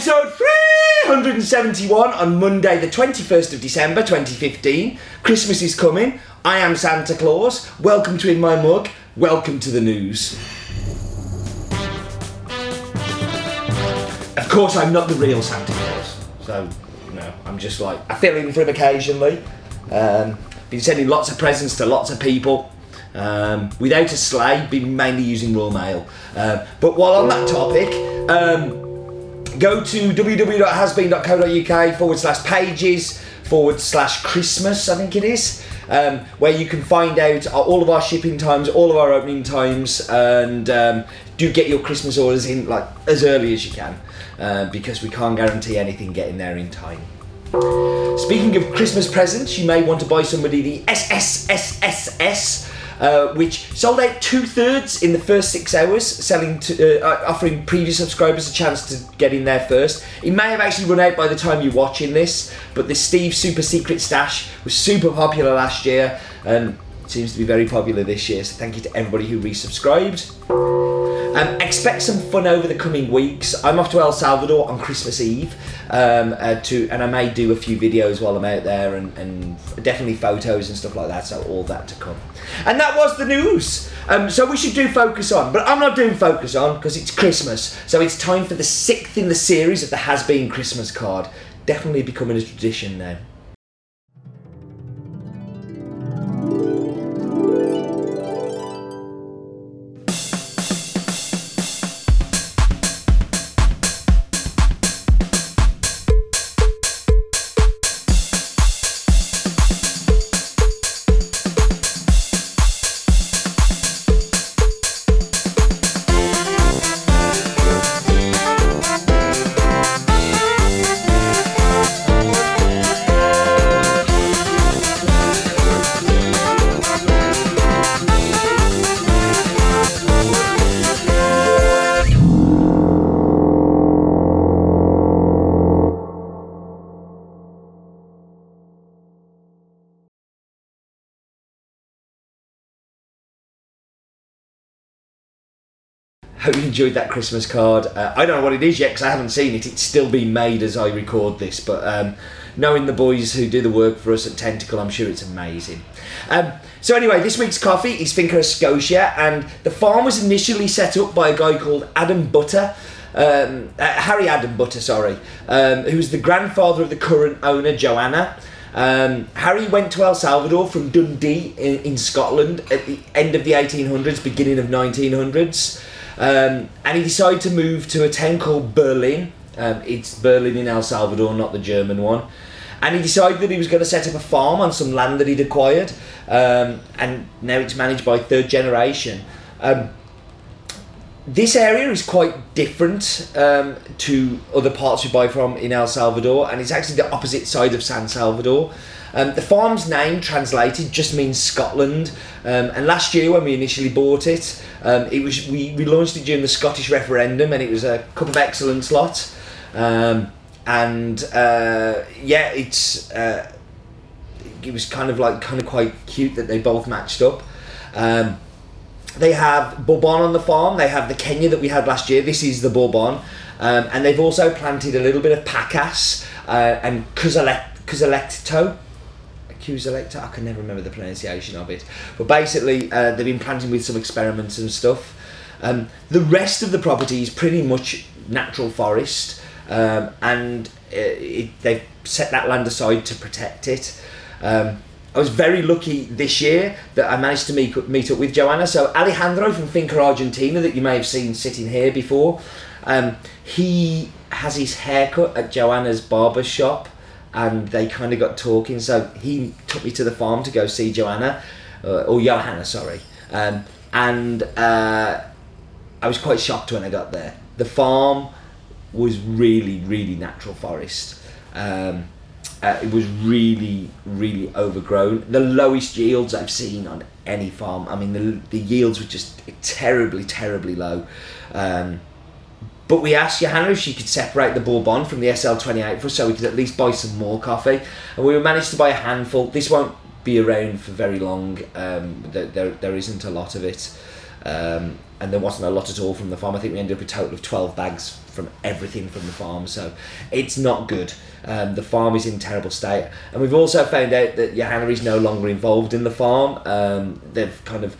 episode 371 on Monday, the 21st of December 2015. Christmas is coming. I am Santa Claus. Welcome to In My Mug. Welcome to the news. Of course, I'm not the real Santa Claus. So, no, I'm just like, I fill in for him occasionally. Um, been sending lots of presents to lots of people. Um, without a sleigh, been mainly using Royal Mail. Uh, but while on that topic, um, go to www.hasbean.co.uk forward slash pages forward slash Christmas, I think it is, um, where you can find out all of our shipping times, all of our opening times, and um, do get your Christmas orders in like as early as you can, uh, because we can't guarantee anything getting there in time. Speaking of Christmas presents, you may want to buy somebody the SSSSS uh, which sold out two thirds in the first six hours, selling to, uh, offering previous subscribers a chance to get in there first. It may have actually run out by the time you're watching this, but the Steve Super Secret Stash was super popular last year and seems to be very popular this year. So thank you to everybody who resubscribed. Um, expect some fun over the coming weeks. I'm off to El Salvador on Christmas Eve, um, uh, to and I may do a few videos while I'm out there, and, and definitely photos and stuff like that. So all that to come. And that was the news. Um, so we should do focus on, but I'm not doing focus on because it's Christmas. So it's time for the sixth in the series of the Has Bean Christmas card. Definitely becoming a tradition now. Hope you enjoyed that Christmas card. Uh, I don't know what it is yet because I haven't seen it. It's still being made as I record this, but um, knowing the boys who do the work for us at Tentacle, I'm sure it's amazing. Um, so anyway, this week's coffee is Finca Escocia, and the farm was initially set up by a guy called Adam Butter. Um, uh, Harry Adam Butter, sorry, um, who's the grandfather of the current owner, Joanna. Um, Harry went to El Salvador from Dundee in, in Scotland at the end of the 1800s, beginning of 1900s. Um, and he decided to move to a town called Berlin. Um, it's Berlin in El Salvador, not the German one. And he decided that he was going to set up a farm on some land that he'd acquired. Um, and now it's managed by third generation. Um, this area is quite different um, to other parts we buy from in El Salvador, and it's actually the opposite side of San Salvador. Um, the farm's name translated just means Scotland, um, and last year when we initially bought it, um, it was we, we launched it during the Scottish referendum, and it was a cup of excellence lot. Um, and uh, yeah, it's uh, it was kind of like kind of quite cute that they both matched up. They have Bourbon on the farm. They have the Kenya that we had last year. This is the Bourbon, um, and they've also planted a little bit of Pacas uh, and Cusalecto. Cusalecto. I can never remember the pronunciation of it, but basically uh, they've been planting with some experiments and stuff. Um, the rest of the property is pretty much natural forest, um, and uh, it, they've set that land aside to protect it. Um, I was very lucky this year that I managed to meet, meet up with Joanna. So Alejandro from Finca Argentina, that you may have seen sitting here before, um, he has his haircut at Joanna's barber shop, and they kind of got talking. So he took me to the farm to go see Joanna, uh, or Johanna, sorry. Um, and uh, I was quite shocked when I got there. The farm was really, really natural forest. Um, uh, it was really, really overgrown. The lowest yields I've seen on any farm. I mean, the, the yields were just terribly, terribly low. Um, but we asked Johanna if she could separate the Bourbon from the SL28 for us so we could at least buy some more coffee. And we managed to buy a handful. This won't be around for very long. Um, there, there, isn't a lot of it. Um, and there wasn't a lot at all from the farm. I think we ended up with a total of 12 bags from everything from the farm. So it's not good. Um, the farm is in terrible state, and we've also found out that Johanna is no longer involved in the farm. Um, they've kind of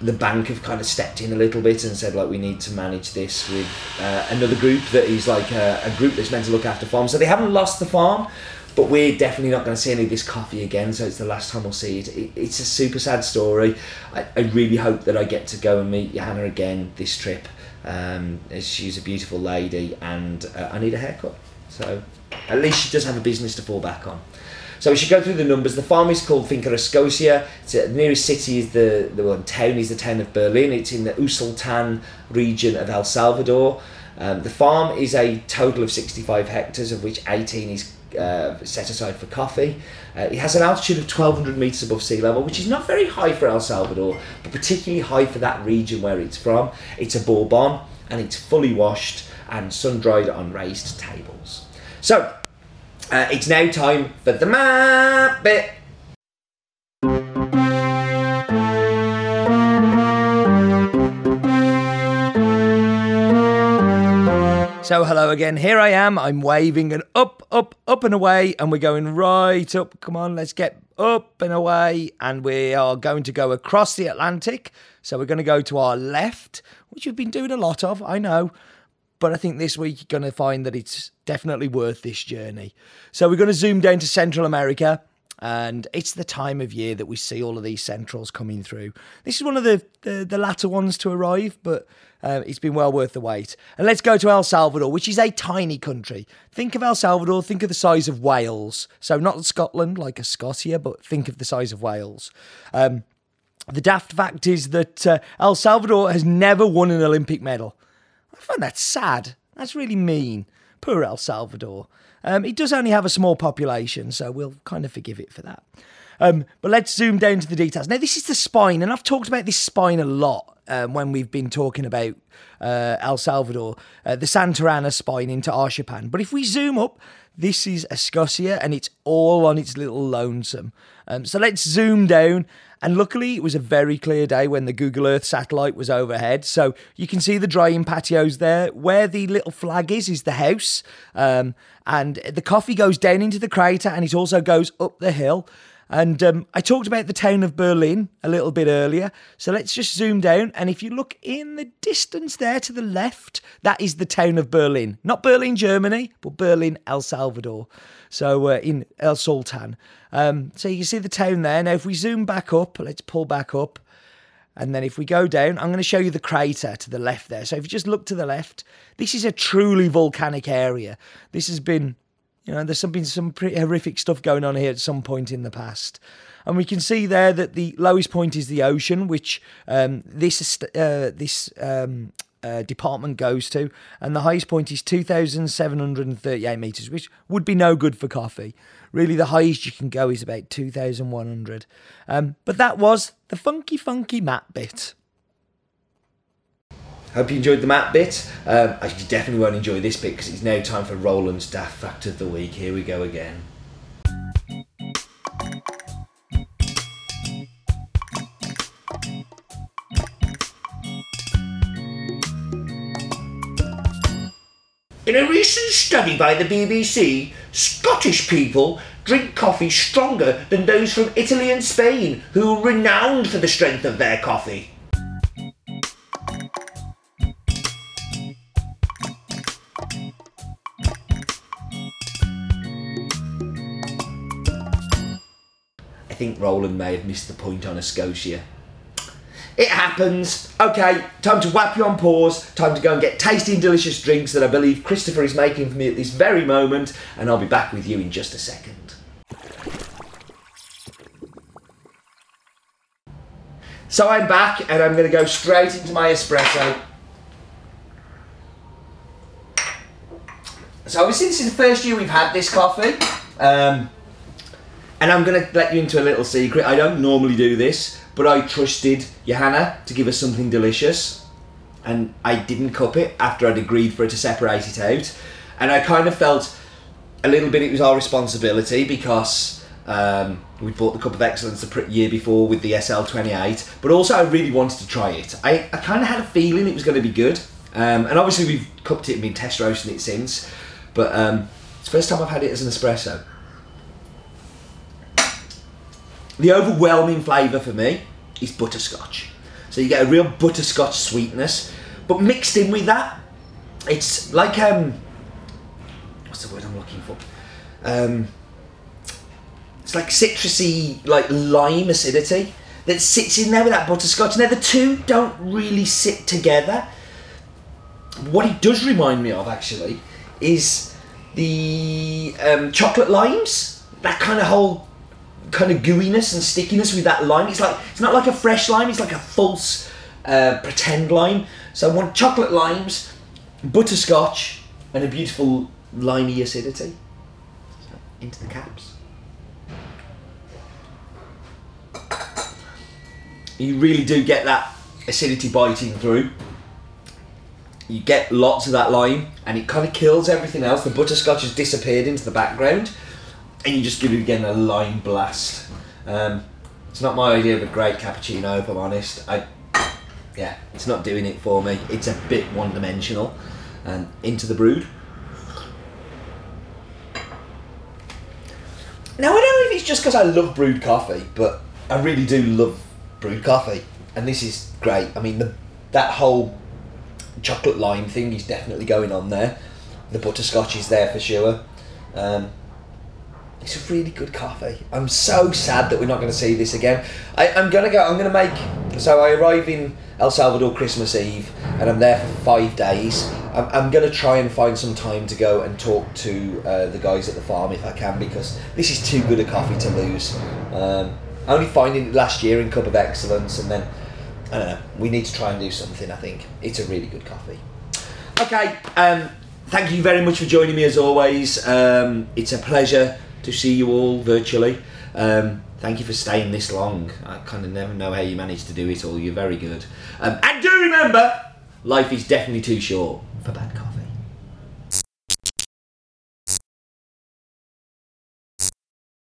the bank have kind of stepped in a little bit and said like we need to manage this with uh, another group that is like a, a, group that's meant to look after farms. So they haven't lost the farm, but we're definitely not going to see any of this coffee again. So it's the last time we'll see it. it it's a super sad story. I, I, really hope that I get to go and meet Johanna again this trip. Um, she's a beautiful lady and uh, I need a haircut. So at least she does have a business to fall back on. So we should go through the numbers. The farm is called Finca Escocia. the nearest city is the the town is the town of Berlin. It's in the Usulután region of El Salvador. Um, the farm is a total of 65 hectares, of which 18 is uh, set aside for coffee. Uh, it has an altitude of 1200 metres above sea level, which is not very high for El Salvador, but particularly high for that region where it's from. It's a bourbon and it's fully washed and sun dried on raised tables. So, uh, it's now time for the map bit. So hello again. Here I am. I'm waving and up, up, up and away, and we're going right up. Come on, let's get up and away, and we are going to go across the Atlantic. So we're going to go to our left, which we've been doing a lot of. I know. But I think this week you're going to find that it's definitely worth this journey. So we're going to zoom down to Central America. And it's the time of year that we see all of these centrals coming through. This is one of the, the, the latter ones to arrive, but uh, it's been well worth the wait. And let's go to El Salvador, which is a tiny country. Think of El Salvador, think of the size of Wales. So not Scotland like Escocia, but think of the size of Wales. Um, the daft fact is that uh, El Salvador has never won an Olympic medal. I find that sad. That's really mean. Poor El Salvador. Um, it does only have a small population, so we'll kind of forgive it for that. Um, but let's zoom down to the details. Now, this is the spine, and I've talked about this spine a lot um, when we've been talking about uh, El Salvador, uh, the Santa Ana spine into Ahuachapán. But if we zoom up, this is Escocia, and it's all on its little lonesome. Um, so let's zoom down and luckily, it was a very clear day when the Google Earth satellite was overhead. So you can see the drying patios there. Where the little flag is, is the house. Um, and the coffee goes down into the crater and it also goes up the hill. And um, I talked about the town of Berlin a little bit earlier. So let's just zoom down. And if you look in the distance there to the left, that is the town of Berlin. Not Berlin, Germany, but Berlin, El Salvador. So uh, in Usulután. Um, so you can see the town there. Now, if we zoom back up, let's pull back up. And then if we go down, I'm going to show you the crater to the left there. So if you just look to the left, this is a truly volcanic area. This has been, you know, there's been some pretty horrific stuff going on here at some point in the past. And we can see there that the lowest point is the ocean, which um, this uh, this um, uh, department goes to, and the highest point is 2,738 meters, which would be no good for coffee. Really, the highest you can go is about 2,100. Um, but that was the funky, funky map bit. Hope you enjoyed the map bit. Um, I definitely won't enjoy this bit because it's now time for Roland's Daft Fact of the Week. Here we go again. In a recent study by the BBC, Scottish people drink coffee stronger than those from Italy and Spain, who are renowned for the strength of their coffee. Think Roland may have missed the point on Escocia. It happens. Okay, time to whap you on pause. Time to go and get tasty and delicious drinks that I believe Christopher is making for me at this very moment, and I'll be back with you in just a second. So I'm back, and I'm going to go straight into my espresso. So obviously this is the first year we've had this coffee. Um, and I'm going to let you into a little secret. I don't normally do this, but I trusted Johanna to give us something delicious, and I didn't cup it after I'd agreed for her to separate it out. And I kind of felt a little bit it was our responsibility because um, we bought the Cup of Excellence the year before with the SL28, but also I really wanted to try it. I, I kind of had a feeling it was going to be good. Um, and obviously we've cupped it and been test roasting it since, but um, it's the first time I've had it as an espresso. The overwhelming flavour for me is butterscotch. So you get a real butterscotch sweetness, but mixed in with that, it's like um, what's the word I'm looking for? Um, it's like citrusy, like lime acidity that sits in there with that butterscotch. Now the two don't really sit together. What it does remind me of actually is the um, chocolate limes. That kind of whole kind of gooiness and stickiness with that lime. It's like it's not like a fresh lime. It's like a false uh, pretend lime. So I want chocolate limes, butterscotch, and a beautiful limey acidity. So, into the caps. You really do get that acidity biting through. You get lots of that lime, and it kind of kills everything else. The butterscotch has disappeared into the background, and you just give it again a lime blast. Um, it's not my idea of a great cappuccino, if I'm honest. I, yeah, it's not doing it for me. It's a bit one-dimensional. And into the brewed. Now I don't know if it's just because I love brewed coffee, but I really do love brewed coffee, and this is great. I mean, the that whole chocolate lime thing is definitely going on there. The butterscotch is there for sure. Um, it's a really good coffee. I'm so sad that we're not going to see this again. I, I'm gonna go. I'm gonna make. So I arrive in El Salvador Christmas Eve, and I'm there for five days. I'm, I'm gonna try and find some time to go and talk to uh, the guys at the farm if I can, because this is too good a coffee to lose. Um, only finding it last year in Cup of Excellence, and then I don't know. We need to try and do something. I think it's a really good coffee. Okay. Um, thank you very much for joining me as always. Um, it's a pleasure to see you all virtually. Um, thank you for staying this long. I kind of never know how you manage to do it all. You're very good. Um, and do remember, life is definitely too short for bad.